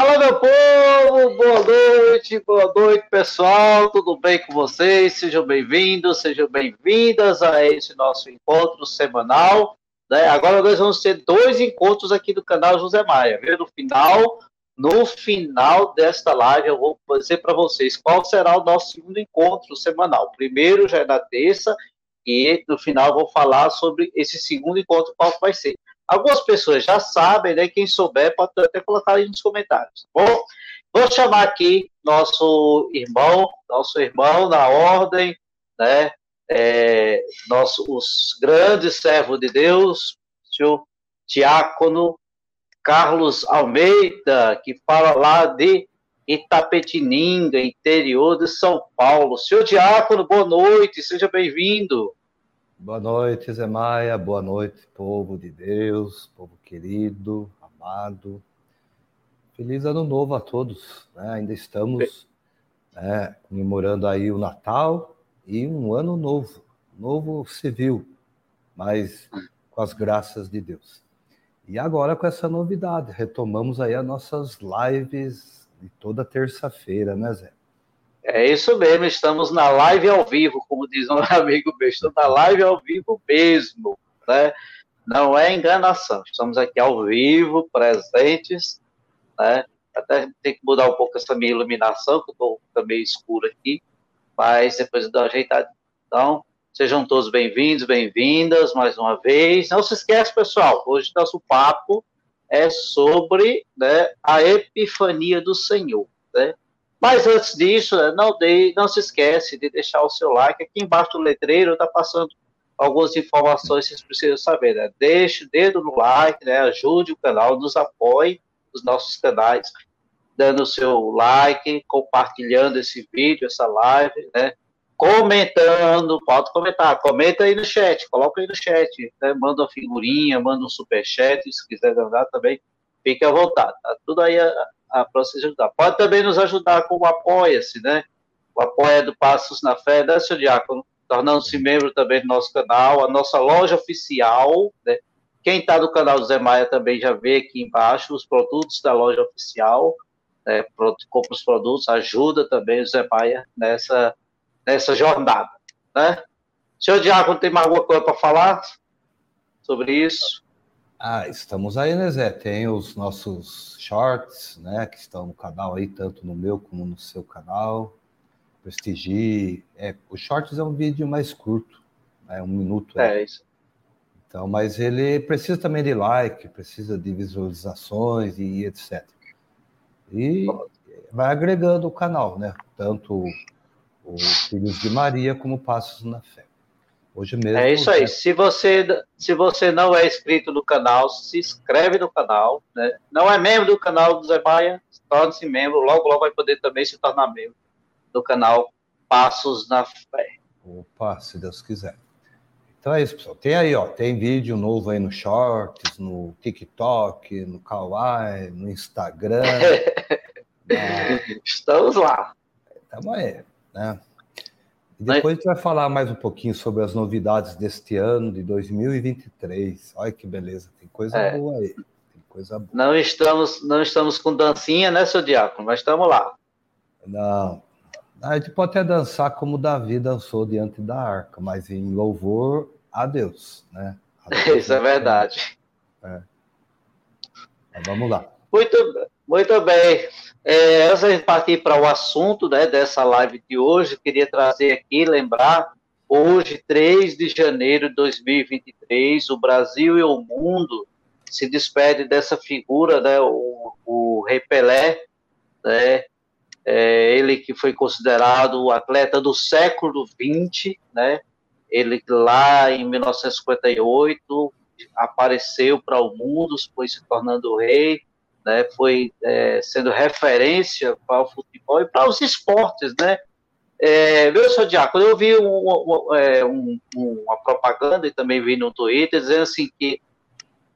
Fala, meu povo! Boa noite, boa noite, pessoal. Tudo bem com vocês? Sejam bem-vindos, sejam bem-vindas a esse nosso encontro semanal. Né? Agora nós vamos ter dois encontros aqui do canal José Maia. Viu? No final, no final desta live, eu vou dizer para vocês qual será o nosso segundo encontro semanal. O primeiro já é na terça, e no final vou falar sobre esse segundo encontro, qual vai ser. Algumas pessoas já sabem, né? Quem souber pode até colocar aí nos comentários. Tá bom, vou chamar aqui nosso irmão, nosso irmão na ordem, né? É, nosso, os grandes servos de Deus, senhor Diácono Carlos Almeida, que fala lá de Itapetininga, interior de São Paulo. Senhor Diácono, boa noite, seja bem-vindo. Boa noite, Zé Maia. Boa noite, povo de Deus, povo querido, amado. Feliz ano novo a todos. Né? Ainda estamos né, comemorando aí o Natal e um ano novo, novo civil, mas com as graças de Deus. E agora com essa novidade, retomamos aí as nossas lives de toda terça-feira, né, Zé? É isso mesmo, estamos na live ao vivo, como diz um amigo meu, estamos na live ao vivo mesmo, né? Não é enganação, estamos aqui ao vivo, presentes, né? Até tem que mudar um pouco essa minha iluminação, que eu estou meio escuro aqui, mas depois eu dou uma ajeitada. Então, sejam todos bem-vindos, bem-vindas mais uma vez. Não se esqueça, pessoal, hoje nosso papo é sobre né, a epifania do Senhor, né? Mas antes disso, não, não se esquece de deixar o seu like. Aqui embaixo do letreiro está passando algumas informações que vocês precisam saber. Né? Deixe o dedo no like, né? ajude o canal, nos apoie os nossos canais, dando o seu like, compartilhando esse vídeo, essa live, né? comentando, pode comentar, comenta aí no chat, coloca aí no chat, né? manda uma figurinha, manda um superchat, se quiser mandar também, fique à vontade, tá tudo aí a, vocês ajudar. Pode também nos ajudar com o Apoia-se, né? O Apoia do Passos na Fé, né, seu Diácono? Tornando-se membro também do nosso canal, a nossa loja oficial, né? Quem está no canal do Zé Maia também já vê aqui embaixo os produtos da loja oficial, né? compra os produtos, ajuda também o Zé Maia nessa, nessa jornada, né? Senhor Diácono, tem mais alguma coisa para falar sobre isso? Ah, estamos aí, né, Zé? Tem os nossos shorts, né, que estão no canal aí, tanto no meu como no seu canal. Prestigie. É, o shorts é um vídeo mais curto, né, um minuto. É, é isso. Então, mas ele precisa também de like, precisa de visualizações e etc. E vai agregando o canal, né? Tanto o Filhos de Maria como Passos na Fé. Hoje mesmo. É isso aí. Se você, se você não é inscrito no canal, se inscreve no canal. Né? Não é membro do canal do Zé Maia, torne-se membro. Logo, logo vai poder também se tornar membro do canal Passos na Fé. Opa, se Deus quiser. Então é isso, pessoal. Tem aí, ó, tem vídeo novo aí no Shorts, no TikTok, no Kawaii, no Instagram. Estamos lá. Estamos aí, né? E depois a gente vai falar mais um pouquinho sobre as novidades deste ano, de 2023. Olha que beleza, tem coisa é. boa aí. Tem coisa boa. Não estamos, não estamos com dancinha, né, seu Diácono? Mas estamos lá. Não. A gente pode até dançar como Davi dançou diante da arca, mas em louvor a Deus, né? A Deus, Isso é verdade. É. Mas vamos lá. Muito, muito bem. É, antes de partir para o assunto né, dessa live de hoje, queria trazer aqui, lembrar, hoje, 3 de janeiro de 2023, o Brasil e o mundo se despede dessa figura, né, o, o Rei Pelé, né, é, ele que foi considerado o atleta do século XX, né, ele lá em 1958 apareceu para o mundo, foi se tornando rei, né, foi é, sendo referência para o futebol e para os esportes, né? É, meu senhor Diácono, eu vi um, é, um, uma propaganda e também vi no Twitter dizendo assim que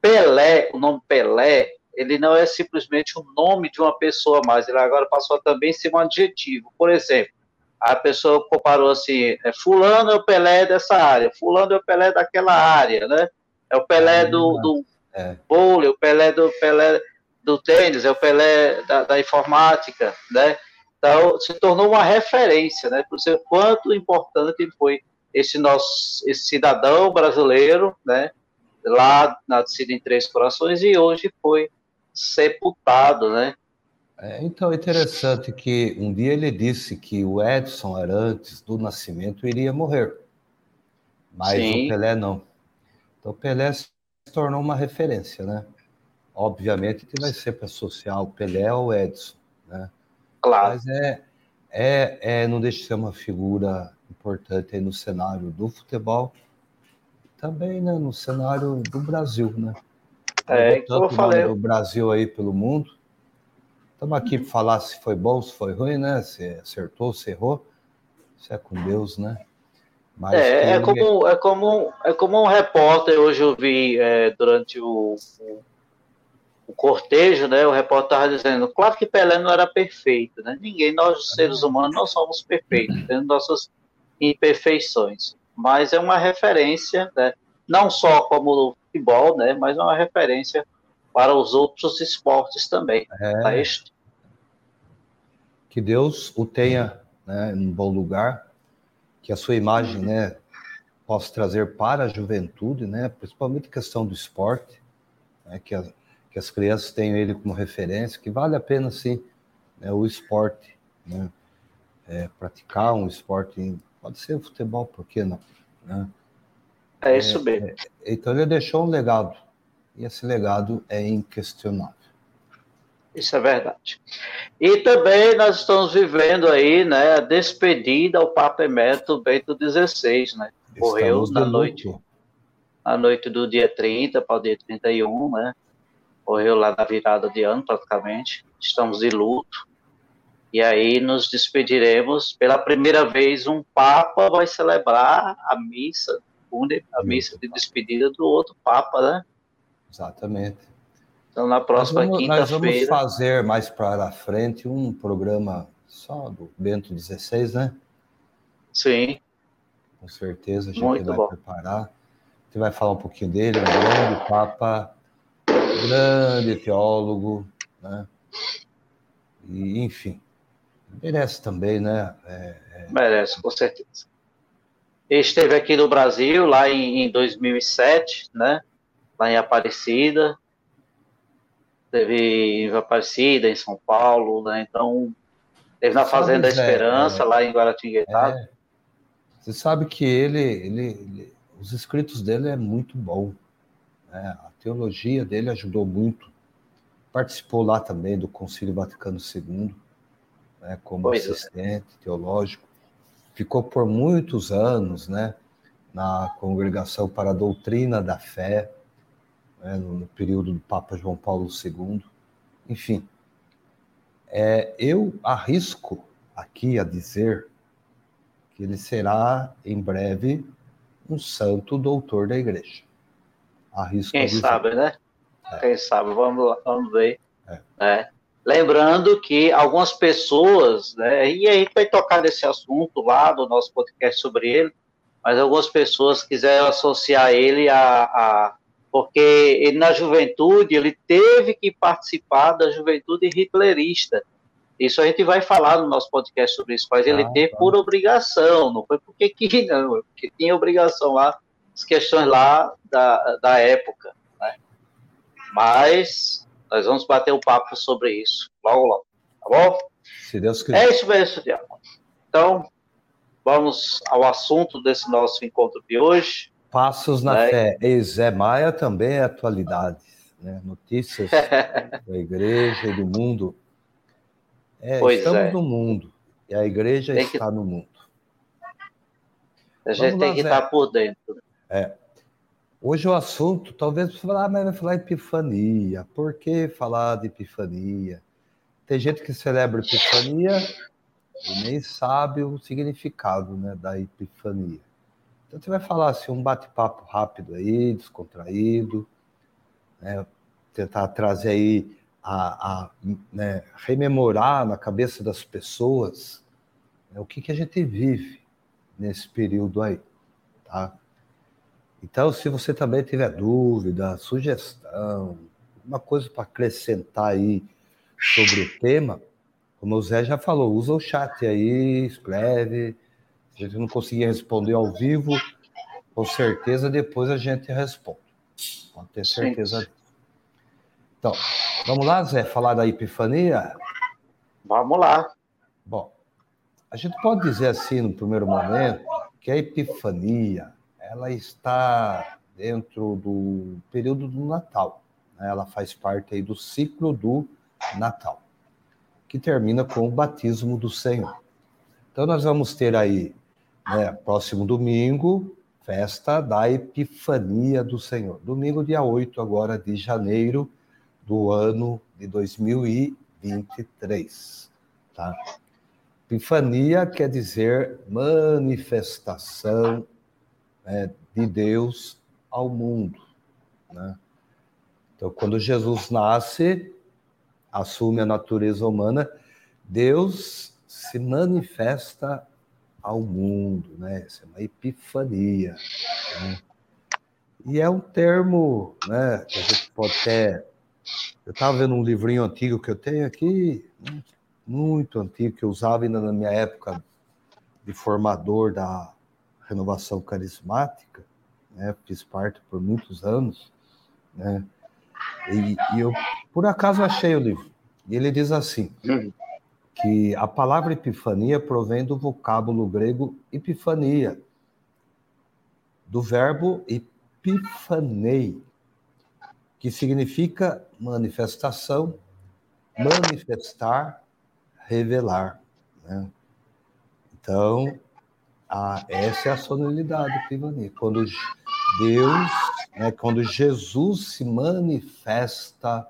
Pelé, o nome Pelé, ele não é simplesmente o nome de uma pessoa mais, ele agora passou a também ser um adjetivo. Por exemplo, a pessoa comparou assim, é, fulano é o Pelé dessa área, fulano é o Pelé daquela área, né? É o Pelé do, do é. vôlei, o Pelé do Pelé do tênis, é o Pelé da, da informática, né? Então, se tornou uma referência, né? Por ser quanto importante foi esse nosso esse cidadão brasileiro, né? Lá nascido em Três Corações e hoje foi sepultado, né? É, então é interessante que um dia ele disse que o Edson Arantes do nascimento iria morrer, mas Sim. o Pelé não. Então o Pelé se tornou uma referência, né? Obviamente que vai ser para associar o Pelé ou o Edson, né? Claro. Mas é, é, é, não deixa de ser uma figura importante aí no cenário do futebol, também né, no cenário do Brasil, né? É, tanto eu falei. do Brasil aí pelo mundo. Estamos aqui para falar se foi bom, se foi ruim, né? Se acertou, se errou. Isso é com Deus, né? Mas é, é, como, é, como, é como um repórter, hoje eu vi é, durante o, o o cortejo, né, o repórter estava dizendo, claro que Pelé não era perfeito, né? Ninguém, nós seres humanos, não somos perfeitos, temos nossas imperfeições, mas é uma referência, né, não só como o futebol, né, mas é uma referência para os outros esportes também. É. Tá que Deus o tenha né, em um bom lugar, que a sua imagem, né, possa trazer para a juventude, né, principalmente a questão do esporte, né, que a, que as crianças tenham ele como referência, que vale a pena sim né, o esporte, né? É, praticar um esporte, pode ser futebol, por que não? Né? É isso é, mesmo. É, então ele deixou um legado, e esse legado é inquestionável. Isso é verdade. E também nós estamos vivendo aí, né, a despedida ao Papa Emérito Bento XVI, né? Morreu na noite, na noite do dia 30 para o dia 31, né? Morreu lá na virada de ano, praticamente. Estamos de luto. E aí nos despediremos. Pela primeira vez, um Papa vai celebrar a missa, a missa de despedida do outro Papa, né? Exatamente. Então, na próxima quinta-feira. Nós vamos fazer mais para frente um programa só do Bento XVI, né? Sim. Com certeza, a gente Muito vai bom. preparar. A gente vai falar um pouquinho dele, um grande Papa grande teólogo, né? E, enfim, merece também, né? É, é... Merece, com certeza. Ele esteve aqui no Brasil, lá em, em 2007, né? Lá em Aparecida. Teve em Aparecida, em São Paulo, né? Então, teve na Fazenda da Esperança, é, lá em Guaratinguetá. É. Você sabe que ele, ele, ele, os escritos dele é muito bom. Né? A teologia dele ajudou muito. Participou lá também do Concílio Vaticano II, né, como pois é. assistente é. teológico. Ficou por muitos anos né, na Congregação para a Doutrina da Fé, né, no período do Papa João Paulo II. Enfim, é, eu arrisco aqui a dizer que ele será em breve um santo doutor da igreja. Arrisco Quem sabe, né? É. Quem sabe, vamos, vamos ver. É. Né? Lembrando que algumas pessoas, né, e aí vai tocar nesse assunto lá do nosso podcast sobre ele, mas algumas pessoas quiseram associar ele a, a porque ele, na juventude ele teve que participar da juventude hitlerista. Isso a gente vai falar no nosso podcast sobre isso, mas ele ah, teve tá. por obrigação, não foi porque quis, não, porque tinha obrigação lá as questões lá da, da época. Né? Mas nós vamos bater o um papo sobre isso logo, logo. Tá bom? Se Deus quiser. É isso mesmo, Diago. Então, vamos ao assunto desse nosso encontro de hoje. Passos na né? fé. E Zé Maia também é atualidade. Né? Notícias da igreja e do mundo. É, pois estamos é. no mundo. E a igreja tem está que... no mundo. A gente Vamos tem lá, que Zé. estar por dentro. É. Hoje o assunto, talvez você falar, ah, mas vai falar epifania. Por que falar de epifania? Tem gente que celebra epifania e nem sabe o significado né, da epifania. Então você vai falar assim, um bate-papo rápido aí, descontraído, né, tentar trazer aí a, a né, rememorar na cabeça das pessoas né, o que, que a gente vive nesse período aí, tá? Então, se você também tiver dúvida, sugestão, uma coisa para acrescentar aí sobre o tema, como o Zé já falou, usa o chat aí, escreve. Se a gente não conseguir responder ao vivo, com certeza depois a gente responde. Pode ter certeza disso. Então, vamos lá, Zé, falar da epifania? Vamos lá. Bom, a gente pode dizer assim, no primeiro momento, que a epifania ela está dentro do período do Natal. Né? Ela faz parte aí do ciclo do Natal, que termina com o batismo do Senhor. Então nós vamos ter aí, né, próximo domingo, festa da Epifania do Senhor. Domingo, dia 8 agora de janeiro do ano de 2023, tá? Epifania quer dizer manifestação né, de Deus ao mundo. Né? Então, quando Jesus nasce, assume a natureza humana, Deus se manifesta ao mundo, né? Isso é uma epifania. Né? E é um termo, né? Que a gente pode até. Eu estava vendo um livrinho antigo que eu tenho aqui, muito antigo, que eu usava ainda na minha época de formador da renovação carismática, né? Fiz parte por muitos anos, né? E, e eu, por acaso, achei o livro. E ele diz assim: que a palavra epifania provém do vocábulo grego epifania, do verbo epifanei, que significa manifestação, manifestar, revelar. Né? Então, a, essa é a sonoridade epifania. Quando Deus, né, quando Jesus se manifesta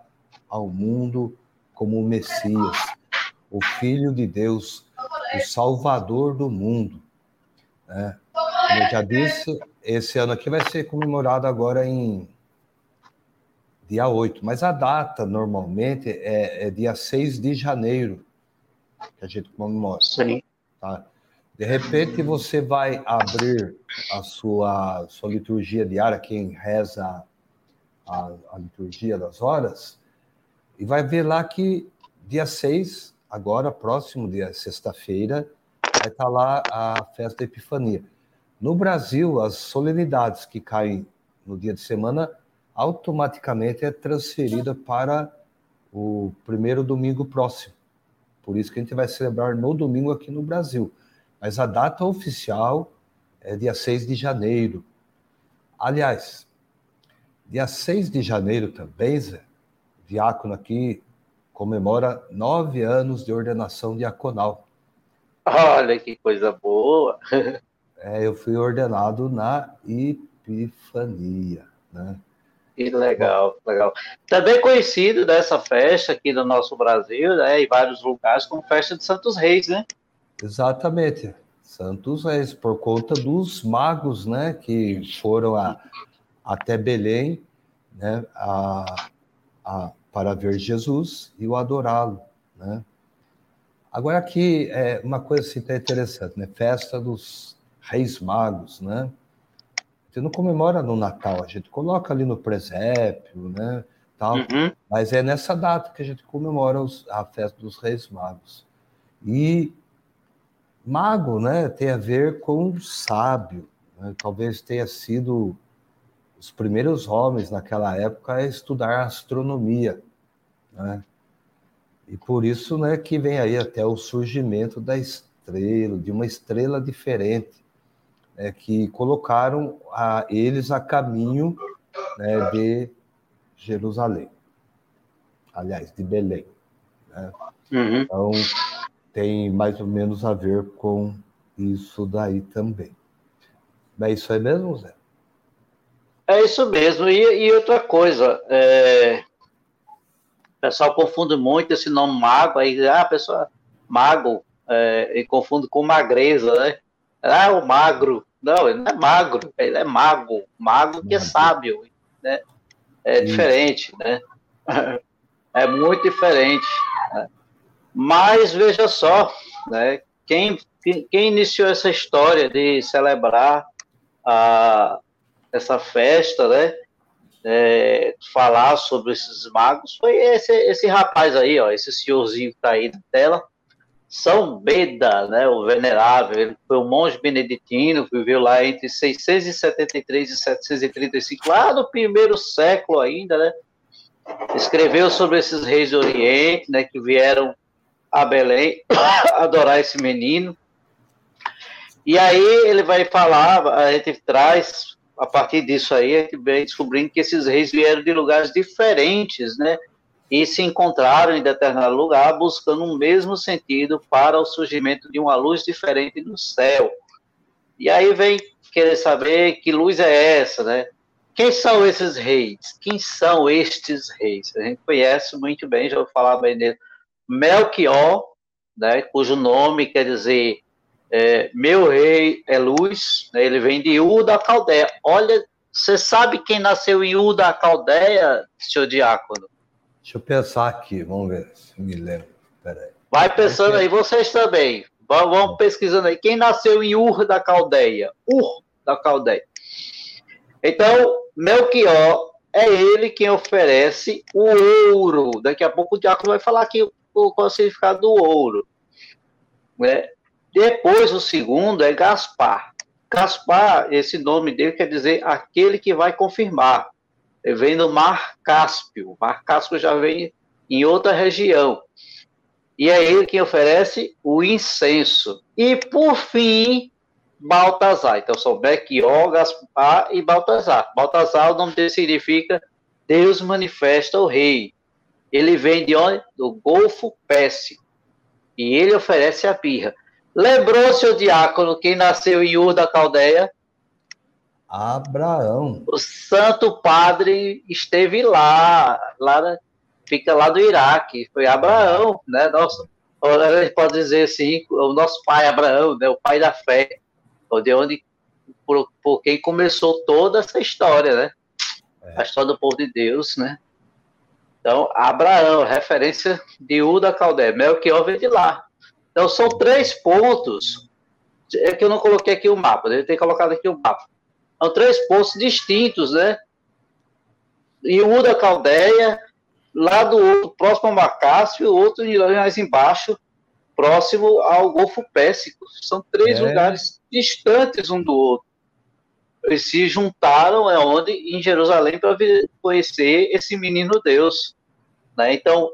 ao mundo como o Messias, o Filho de Deus, o Salvador do mundo. Né? Como eu já disse, esse ano aqui vai ser comemorado agora em dia 8, mas a data normalmente é, é dia 6 de janeiro que a gente comemora. Sim. Tá? De repente você vai abrir a sua, sua liturgia diária, quem reza a, a liturgia das horas, e vai ver lá que dia 6 agora, próximo dia, sexta-feira, vai estar lá a festa da Epifania. No Brasil, as solenidades que caem no dia de semana automaticamente é transferida para o primeiro domingo próximo. Por isso que a gente vai celebrar no domingo aqui no Brasil. Mas a data oficial é dia 6 de janeiro. Aliás, dia 6 de janeiro também, Zé, diácono aqui comemora nove anos de ordenação diaconal. Olha que coisa boa! É, eu fui ordenado na Epifania, né? Que legal, legal. Também conhecido dessa festa aqui no nosso Brasil, né, em vários lugares, como festa de Santos Reis, né? Exatamente, Santos Reis, por conta dos magos, né, que foram a, até Belém, né, a, a para ver Jesus e o adorá-lo, né? Agora aqui é uma coisa assim tá interessante, né? Festa dos Reis Magos, né? A gente não comemora no Natal, a gente coloca ali no presépio, né? Tal, uhum. mas é nessa data que a gente comemora os, a festa dos Reis Magos. E mago, né, tem a ver com sábio. Né? Talvez tenha sido os primeiros homens naquela época a estudar astronomia, né? E por isso, né, que vem aí até o surgimento da estrela, de uma estrela diferente, né, que colocaram a, eles a caminho né, de Jerusalém, aliás, de Belém. Né? Uhum. Então, tem mais ou menos a ver com isso daí também. É isso aí mesmo, Zé? É isso mesmo. E, e outra coisa, é... o pessoal confunde muito esse nome mago, aí, ah, a pessoa, mago, é, e confunde com magreza, né? Ah, o magro. Não, ele não é magro, ele é mago. Mago que é sábio, né? É diferente, né? É muito diferente. Né? Mas veja só, né? Quem, quem iniciou essa história de celebrar a essa festa, né? é, falar sobre esses magos foi esse, esse rapaz aí, ó, esse senhorzinho que está aí na tela, São Beda, né, o venerável, ele foi um monge beneditino, viveu lá entre 673 e 735, lá no primeiro século ainda, né, escreveu sobre esses reis do Oriente, né, que vieram a Belém adorar esse menino, e aí ele vai falar, a gente traz a partir disso aí, a gente vem descobrindo que esses reis vieram de lugares diferentes, né? E se encontraram em determinado lugar, buscando um mesmo sentido para o surgimento de uma luz diferente no céu. E aí vem querer saber que luz é essa, né? Quem são esses reis? Quem são estes reis? A gente conhece muito bem, já vou falar bem dele. Melchior, né, cujo nome quer dizer é, meu rei é luz, né, ele vem de U da Caldeia. Olha, você sabe quem nasceu em U da Caldeia, senhor Diácono? Deixa eu pensar aqui, vamos ver se me lembro. Peraí. Vai pensando aí, vocês também. Vamos pesquisando aí. Quem nasceu em Ur da Caldeia? Ur da Caldeia. Então, Melchior é ele quem oferece o ouro. Daqui a pouco o Diácono vai falar aqui o, significado do ouro. Né? Depois, o segundo é Gaspar. Gaspar, esse nome dele quer dizer aquele que vai confirmar. Ele vem do Mar Cáspio. O Mar Cáspio já vem em outra região. E é ele quem oferece o incenso. E, por fim, Baltazar. Então, são Bequió, Gaspar e Baltazar. Baltazar, o nome dele significa Deus manifesta o rei. Ele vem de onde? Do Golfo Pérsico. E ele oferece a birra. Lembrou, seu diácono, quem nasceu em Ur da Caldeia? Abraão. O Santo Padre esteve lá, lá fica lá do Iraque. Foi Abraão, né? Nosso, a gente pode dizer assim, o nosso pai Abraão, né? O pai da fé, de onde por, por quem começou toda essa história, né? É. A história do povo de Deus, né? Então, Abraão, referência de Ur da Caldeia, Melchior veio de lá. Então, são três pontos. É que eu não coloquei aqui o mapa, deve ter colocado aqui o mapa. São três pontos distintos, né? E um da Caldeia, lá do outro, próximo ao Macácio, e o outro mais embaixo, próximo ao Golfo Pérsico. São três é. lugares distantes um do outro. Eles se juntaram é onde em Jerusalém para conhecer esse menino Deus. Né? Então,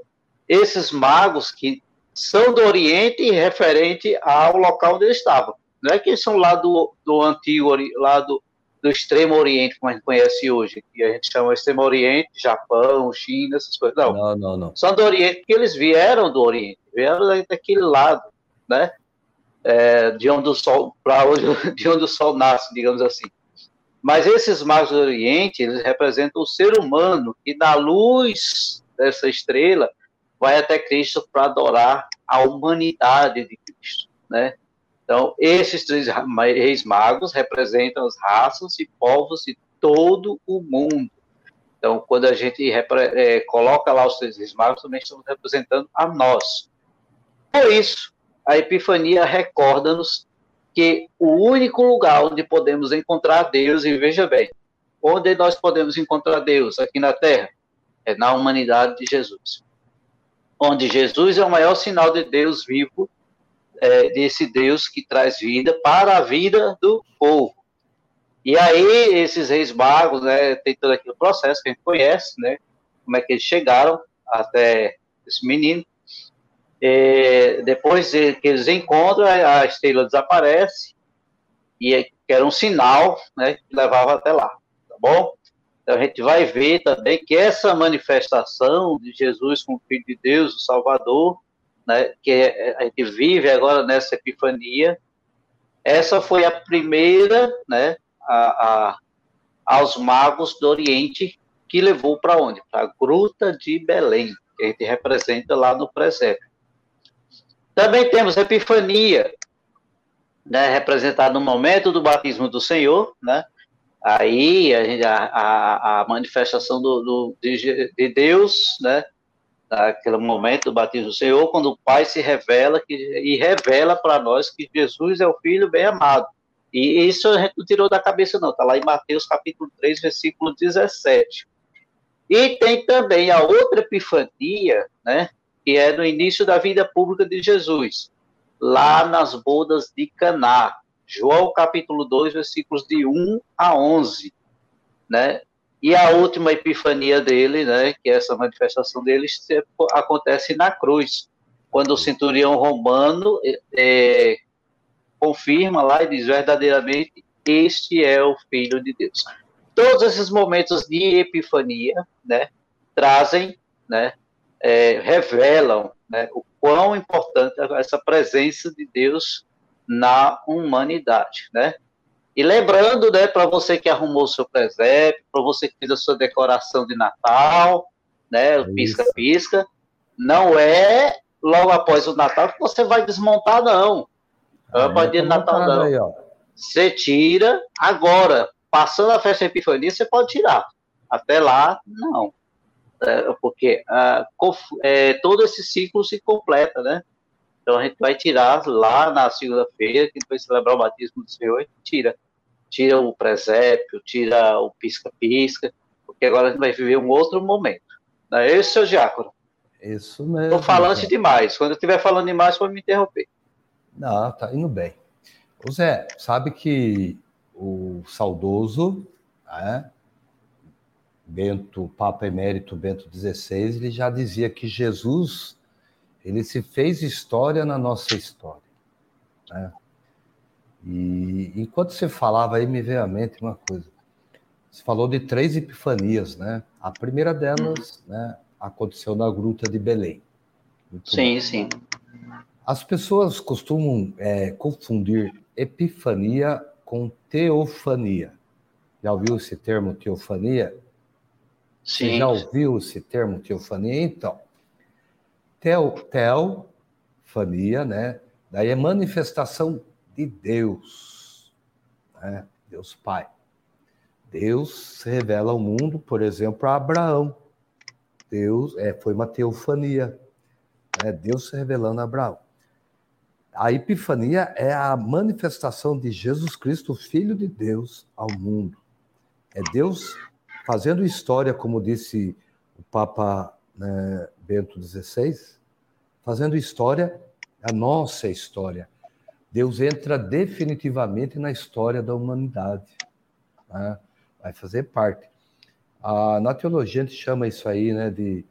esses magos que são do Oriente referente ao local onde eles estavam. Não é que são lá do, do antigo, lá do, do extremo Oriente, como a gente conhece hoje, que a gente chama extremo Oriente, Japão, China, essas coisas. Não, não, não. não. São do Oriente porque eles vieram do Oriente, vieram daquele lado, né? É, de onde o sol, para onde, de onde o sol nasce, digamos assim. Mas esses magos do Oriente, eles representam o ser humano que na luz dessa estrela vai até Cristo para adorar a humanidade de Cristo, né? Então, esses três reis magos representam as raças e povos de todo o mundo. Então, quando a gente é, coloca lá os três reis magos, também estamos representando a nós. Por isso, a Epifania recorda-nos que o único lugar onde podemos encontrar Deus, e veja bem, onde nós podemos encontrar Deus aqui na Terra, é na humanidade de Jesus onde Jesus é o maior sinal de Deus vivo, é, desse Deus que traz vida para a vida do povo. E aí, esses reis magos, né, tem todo aquele processo que a gente conhece, né, como é que eles chegaram até esse menino. É, depois que eles encontram, a estrela desaparece, e é, era um sinal né, que levava até lá, tá bom? Então a gente vai ver também que essa manifestação de Jesus como Filho de Deus, o Salvador, né, que é, a gente vive agora nessa epifania, essa foi a primeira, né, a, a, aos magos do Oriente que levou para onde? Para a Gruta de Belém, que a gente representa lá no presépio. Também temos a Epifania, né, representada no momento do batismo do Senhor, né, Aí a, a, a manifestação do, do de, de, Deus, né? Naquele momento do batismo do Senhor, quando o Pai se revela que, e revela para nós que Jesus é o Filho bem amado. E isso a gente não tirou da cabeça, não. Está lá em Mateus capítulo 3, versículo 17. E tem também a outra epifania, né, que é no início da vida pública de Jesus, lá nas bodas de Caná. João capítulo 2, versículos de 1 a 11, né? E a última epifania dele, né, que é essa manifestação dele, acontece na cruz, quando o centurião romano é, confirma lá e diz verdadeiramente este é o Filho de Deus. Todos esses momentos de epifania, né, trazem, né, é, revelam né, o quão importante é essa presença de Deus na humanidade, né? E lembrando, né, para você que arrumou o seu presépio, para você que fez a sua decoração de Natal, né, pisca-pisca, não é logo após o Natal que você vai desmontar, não. É, após o dia de Natal, não. Aí, você tira agora. Passando a festa de Epifania, você pode tirar. Até lá, não. É, porque ah, é, todo esse ciclo se completa, né? Então a gente vai tirar lá na segunda-feira, que vai celebrar o batismo do Senhor, tira. Tira o presépio, tira o pisca-pisca, porque agora a gente vai viver um outro momento. Não é isso, seu Diácono? Isso mesmo. Estou falando demais. Quando eu estiver falando demais, pode me interromper. Não, tá indo bem. O Zé, sabe que o saudoso, né, Bento, Papa Emérito Bento XVI, ele já dizia que Jesus, ele se fez história na nossa história. Né? E enquanto você falava aí, me veio à mente uma coisa. Você falou de três epifanias, né? A primeira delas, né, aconteceu na Gruta de Belém. Sim, bom. sim. As pessoas costumam é, confundir epifania com teofania. Já ouviu esse termo teofania? Sim. Você já ouviu esse termo teofania? Então, teo, teofania, né? Daí é manifestação de Deus, né? Deus Pai. Deus se revela ao mundo, por exemplo, a Abraão. Deus é, foi uma teofania, né? Deus se revelando a Abraão. A epifania é a manifestação de Jesus Cristo, Filho de Deus, ao mundo. É Deus fazendo história, como disse o Papa né, Bento XVI, fazendo história, a nossa história. Deus entra definitivamente na história da humanidade. Né? Vai fazer parte. Na teologia a gente chama isso aí né, de,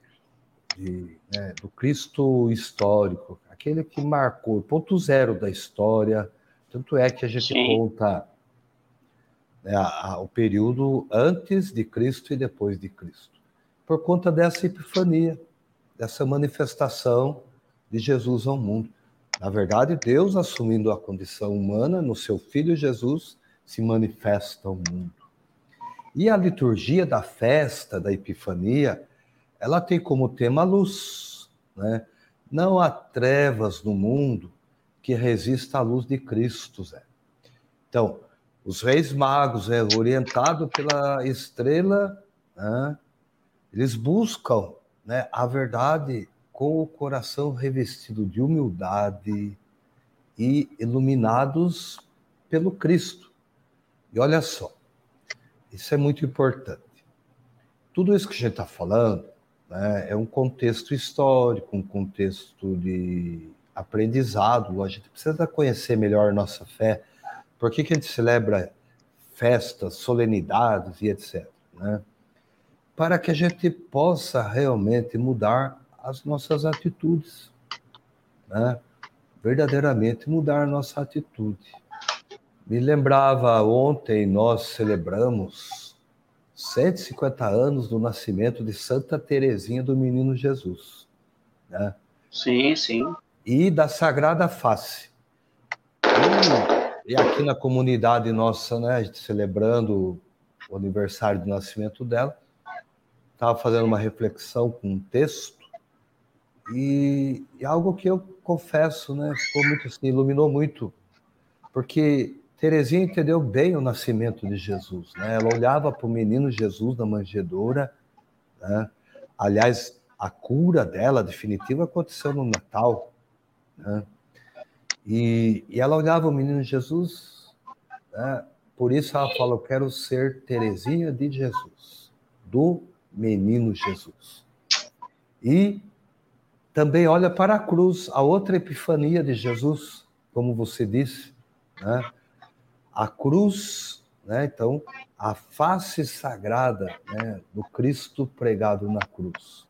de né, do Cristo histórico, aquele que marcou o ponto zero da história. Tanto é que a gente Sim. conta né, a, a, o período antes de Cristo e depois de Cristo, por conta dessa epifania, dessa manifestação de Jesus ao mundo. Na verdade, Deus, assumindo a condição humana no seu Filho Jesus, se manifesta ao mundo. E a liturgia da festa da Epifania, ela tem como tema a luz, né? Não há trevas no mundo que resista à luz de Cristo, Zé. Então, os reis magos, é, orientados pela estrela, né, eles buscam né, a verdade com o coração revestido de humildade e iluminados pelo Cristo. E olha só, isso é muito importante. Tudo isso que a gente está falando né? É um contexto histórico, um contexto de aprendizado. A gente precisa conhecer melhor nossa fé. Por que, que a gente celebra festas, solenidades e etc. Né? Para que a gente possa realmente mudar as nossas atitudes, né? verdadeiramente mudar a nossa atitude. Me lembrava ontem, nós celebramos 150 anos do nascimento de Santa Teresinha do Menino Jesus. Né? Sim, sim. E da Sagrada Face. E, aqui na comunidade nossa, né, a gente celebrando o aniversário do nascimento dela, estava fazendo uma reflexão com um texto e, e algo que eu confesso, né, ficou muito assim, iluminou muito, porque Terezinha entendeu bem o nascimento de Jesus. Né? Ela olhava para o menino Jesus na manjedoura. Né? Aliás, a cura dela, definitiva, aconteceu no Natal. Né? E, e, ela olhava o menino Jesus. Né? Por isso ela fala: Eu quero ser Terezinha de Jesus, do menino Jesus. E também olha para a cruz, a outra epifania de Jesus, como você disse, né? A cruz, né? Então, a face sagrada né, do Cristo pregado na cruz.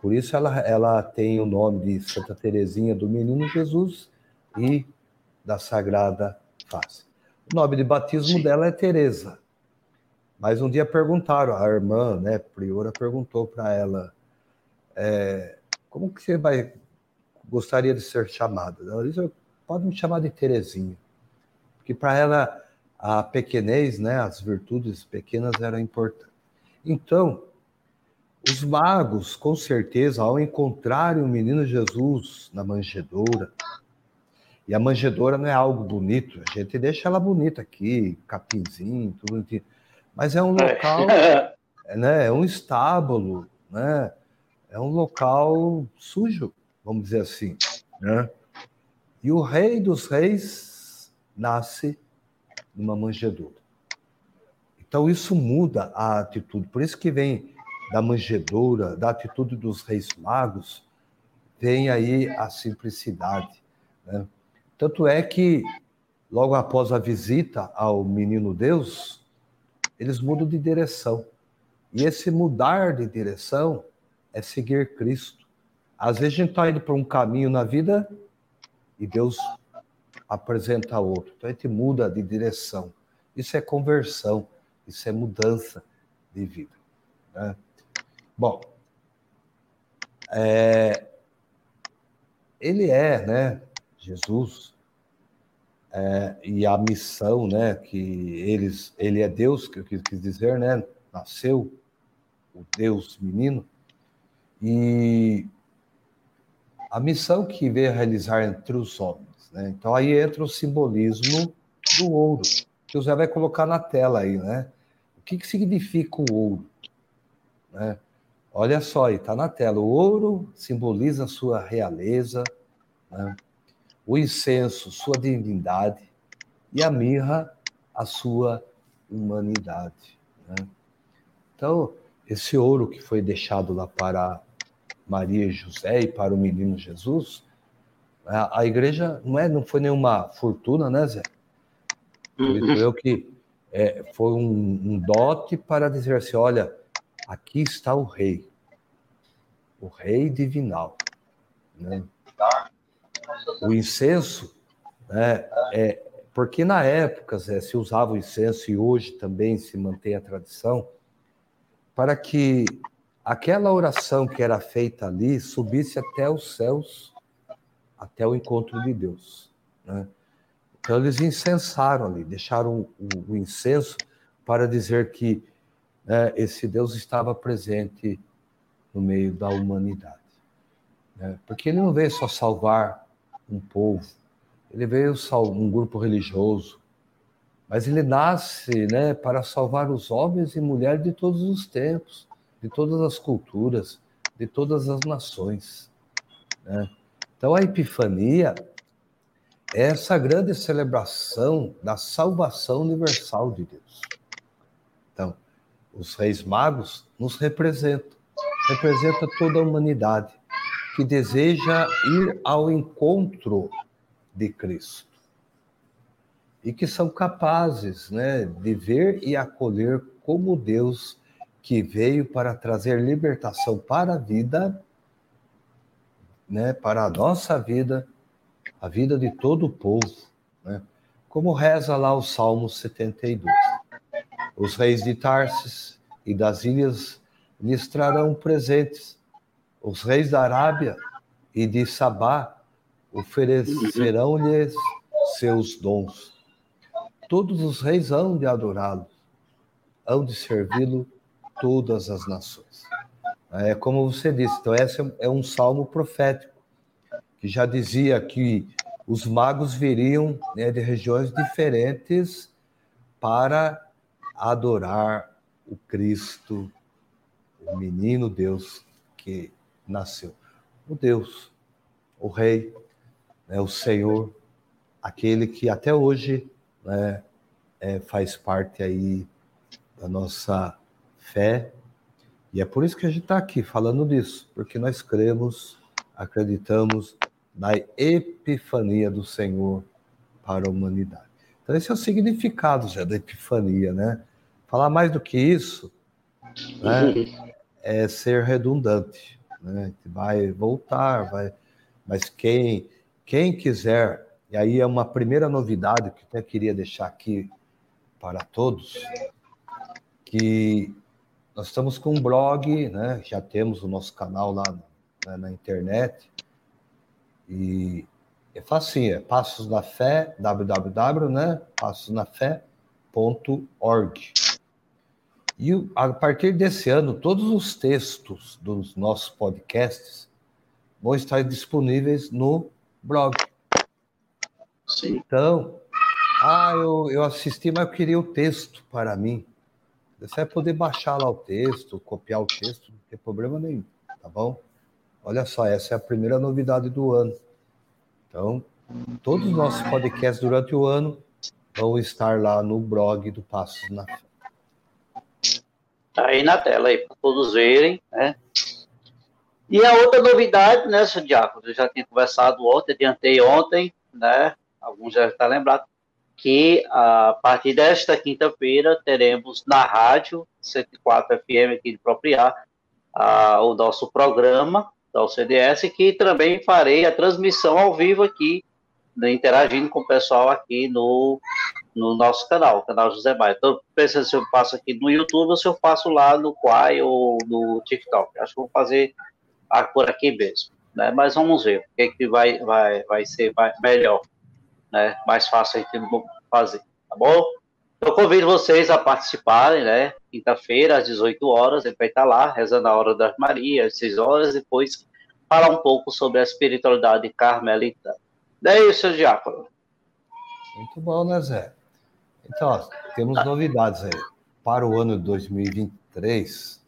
Por isso ela, ela tem o nome de Santa Teresinha do Menino Jesus e da Sagrada Face. O nome de batismo Sim. dela é Teresa. Mas um dia perguntaram, a irmã, né, priora, perguntou para ela, é, como que você vai gostaria de ser chamada? Ela disse, pode me chamar de Terezinha. Porque para ela a pequenez, né, as virtudes pequenas eram importantes. Então, os magos, com certeza, ao encontrarem o menino Jesus na manjedoura, e a manjedoura não é algo bonito, a gente deixa ela bonita aqui, capinzinho, tudo bonitinho, mas é um é. local, é. né, é um estábulo, né, é um local sujo, vamos dizer assim, né? E o rei dos reis nasce numa manjedoura. Então isso muda a atitude. Por isso que vem da manjedoura, da atitude dos reis magos, vem aí a simplicidade. Né? Tanto é que, logo após a visita ao menino Deus, eles mudam de direção. E esse mudar de direção é seguir Cristo. Às vezes a gente está indo para um caminho na vida e Deus apresenta outro. Então a gente muda de direção. Isso é conversão, isso é mudança de vida. Né? Bom, é, ele é, né, Jesus, é, e a missão, né, que eles, ele é Deus, que eu quis dizer, né, nasceu o Deus menino, e a missão que veio realizar entre os homens. Né? Então aí entra o simbolismo do ouro, que o Zé vai colocar na tela aí, né? O que, que significa o ouro? Né? Olha só, aí está na tela. O ouro simboliza a sua realeza, né? O incenso, sua divindade, e a mirra, a sua humanidade. Né? Então, esse ouro que foi deixado lá para Maria e José e para o menino Jesus, a, a igreja não, é, não foi nenhuma fortuna, né, Zé? Uhum. Eu que é, foi um, um dote para dizer assim: olha, aqui está o rei, o rei divinal. Né? O incenso, né, é, porque na época Zé, se usava o incenso e hoje também se mantém a tradição, para que aquela oração que era feita ali subisse até os céus, até o encontro de Deus. Né? Então eles incensaram ali, deixaram o, o incenso para dizer que né, esse Deus estava presente no meio da humanidade. Né? Porque ele não veio só salvar um povo, ele veio salvar um grupo religioso, mas ele nasce né, para salvar os homens e mulheres de todos os tempos, de todas as culturas, de todas as nações. Né? Então, a Epifania é essa grande celebração da salvação universal de Deus. Então, os reis magos nos representam, representa toda a humanidade que deseja ir ao encontro de Cristo e que são capazes, né, de ver e acolher como Deus que veio para trazer libertação para a vida, né, para a nossa vida, a vida de todo o povo, né? Como reza lá o Salmo 72. Os reis de Tarsis e das ilhas lhes trarão presentes. Os reis da Arábia e de Sabá oferecerão-lhes seus dons. Todos os reis hão de adorá-lo, hão de servi-lo todas as nações. É como você disse, então esse é um salmo profético, que já dizia que os magos viriam né, de regiões diferentes para adorar o Cristo, o menino Deus que nasceu. O Deus, o Rei, né, o Senhor, aquele que até hoje né, é, faz parte aí da nossa fé E é por isso que a gente está aqui falando disso, porque nós cremos, acreditamos na epifania do Senhor para a humanidade. Então, esse é o significado já da epifania, né? Falar mais do que isso né, é ser redundante. Né? Vai voltar, vai. Mas quem, quem quiser, e aí é uma primeira novidade que eu queria deixar aqui para todos, que nós estamos com um blog, né? Já temos o nosso canal lá né, na internet. E é facinho, é Passos na Fé, www, né? passosnafé.org. E a partir desse ano, todos os textos dos nossos podcasts vão estar disponíveis no blog. Sim. Então, ah, eu, eu assisti, mas eu queria o texto para mim. Você vai poder baixar lá o texto, copiar o texto, não tem problema nenhum, tá bom? Olha só, essa é a primeira novidade do ano. Então, todos os nossos podcasts durante o ano vão estar lá no blog do Passos na Fé. Tá aí na tela aí para todos verem, né? E a outra novidade, né, seu eu já tinha conversado ontem, adiantei ontem, né? Alguns já estão lembrados, que a partir desta quinta-feira teremos na rádio 104 FM aqui de Propriar a, o nosso programa da OCDS, que também farei a transmissão ao vivo aqui, né, interagindo com o pessoal aqui no, no nosso canal, canal José Maia. Então, pensa se eu faço aqui no YouTube ou se eu faço lá no Quai ou no TikTok. Acho que vou fazer por aqui mesmo. Né? Mas vamos ver o que, é que vai, vai, vai ser melhor né? Mais fácil a gente fazer, tá bom? Eu convido vocês a participarem, né? Quinta-feira, às 18 horas, ele vai estar lá, rezando a hora das Marias, às 6 horas, depois falar um pouco sobre a espiritualidade carmelita. Daí, o seu diácono. Muito bom, né, Zé? Então, ó, temos novidades aí. Para o ano de 2023,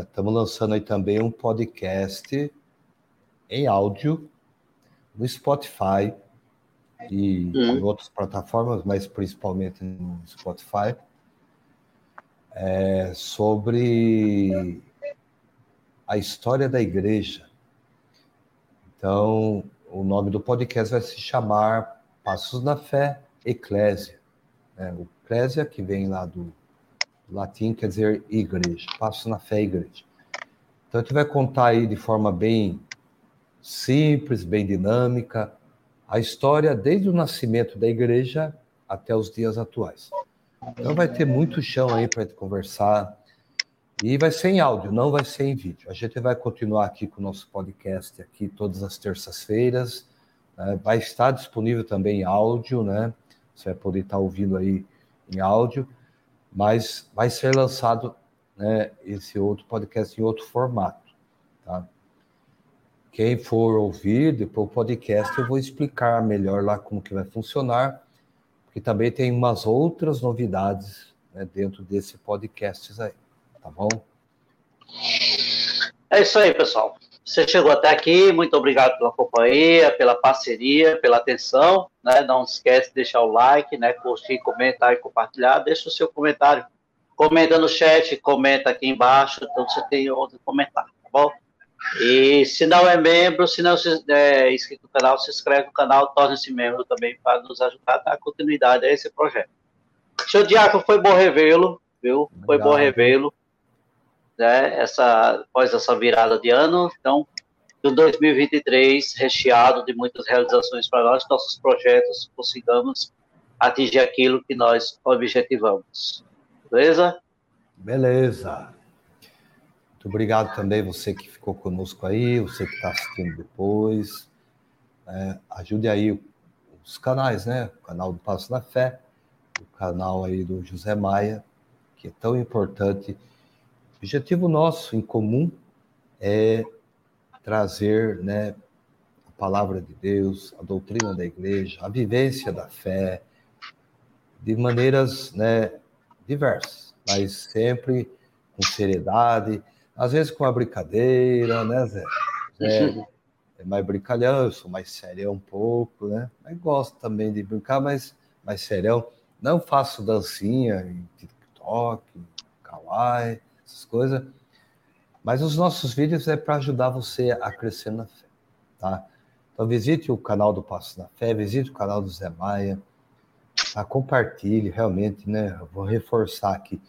estamos é, lançando aí também um podcast em áudio no Spotify, e hum. em outras plataformas, mas principalmente no Spotify, é, sobre a história da igreja. Então, o nome do podcast vai se chamar Passos na Fé Eclésia. É, o Eclésia, que vem lá do latim, quer dizer igreja. Passos na Fé Igreja. Então, a gente vai contar aí de forma bem simples, bem dinâmica, a história desde o nascimento da igreja até os dias atuais. Então vai ter muito chão aí para conversar. E vai ser em áudio, não vai ser em vídeo. A gente vai continuar aqui com o nosso podcast aqui todas as terças-feiras. Né? Vai estar disponível também em áudio, né? Você vai poder estar ouvindo aí em áudio, mas vai ser lançado né, esse outro podcast em outro formato, tá? Quem for ouvir depois o podcast, eu vou explicar melhor lá como que vai funcionar, porque também tem umas outras novidades né, dentro desse podcast aí, tá bom? É isso aí, pessoal. Você chegou até aqui, muito obrigado pela companhia, pela parceria, pela atenção, né? Não esquece de deixar o like, né? Curtir, comentar e compartilhar. Deixa o seu comentário. Comenta no chat, comenta aqui embaixo, então você tem outro comentário, tá bom? E se não é membro, se não é inscrito no canal, se inscreve no canal, torne-se membro também para nos ajudar a dar continuidade a esse projeto. Seu Diácono, foi bom revê-lo, viu? Foi bom revê-lo, né? Essa, após essa virada de ano. Então, do 2023, recheado de muitas realizações para nós, nossos projetos consigamos atingir aquilo que nós objetivamos. Beleza? Beleza. Muito obrigado também você que ficou conosco aí, você que está assistindo depois. É, ajude aí os canais, né? O canal do Passo da Fé, o canal aí do José Maia, que é tão importante. O objetivo nosso em comum é trazer, né, a palavra de Deus, a doutrina da igreja, a vivência da fé, de maneiras, né, diversas, mas sempre com seriedade, às vezes com a brincadeira, né, Zé? Zé é mais brincalhão, eu sou mais serião um pouco, né? Mas gosto também de brincar, mas mais serião. Não faço dancinha em TikTok, Kawaii, essas coisas. Mas os nossos vídeos é para ajudar você a crescer na fé, tá? Então visite o canal do Passo na Fé, visite o canal do Zé Maia, tá? compartilhe realmente, né? Vou reforçar aqui.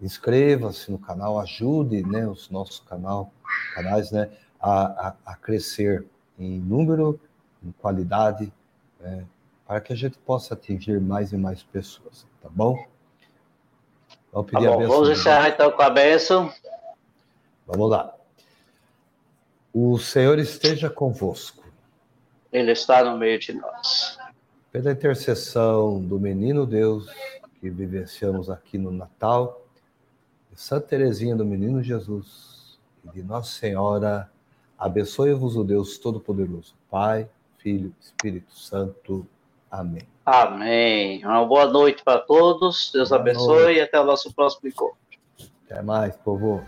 Inscreva-se no canal, ajude né, os nossos canal, canais né, a, a, a crescer em número, em qualidade, né, para que a gente possa atingir mais e mais pessoas, tá bom? Vamos pedir tá bom, a Vamos encerrar então com a bênção. Vamos lá. O Senhor esteja convosco. Ele está no meio de nós. Pela intercessão do menino Deus que vivenciamos aqui no Natal, de Santa Teresinha do Menino Jesus e de Nossa Senhora, abençoe-vos o Deus Todo-Poderoso, Pai, Filho, Espírito Santo. Amém. Amém. Uma boa noite para todos. Deus boa abençoe noite. e até o nosso próximo encontro. Até mais, povo.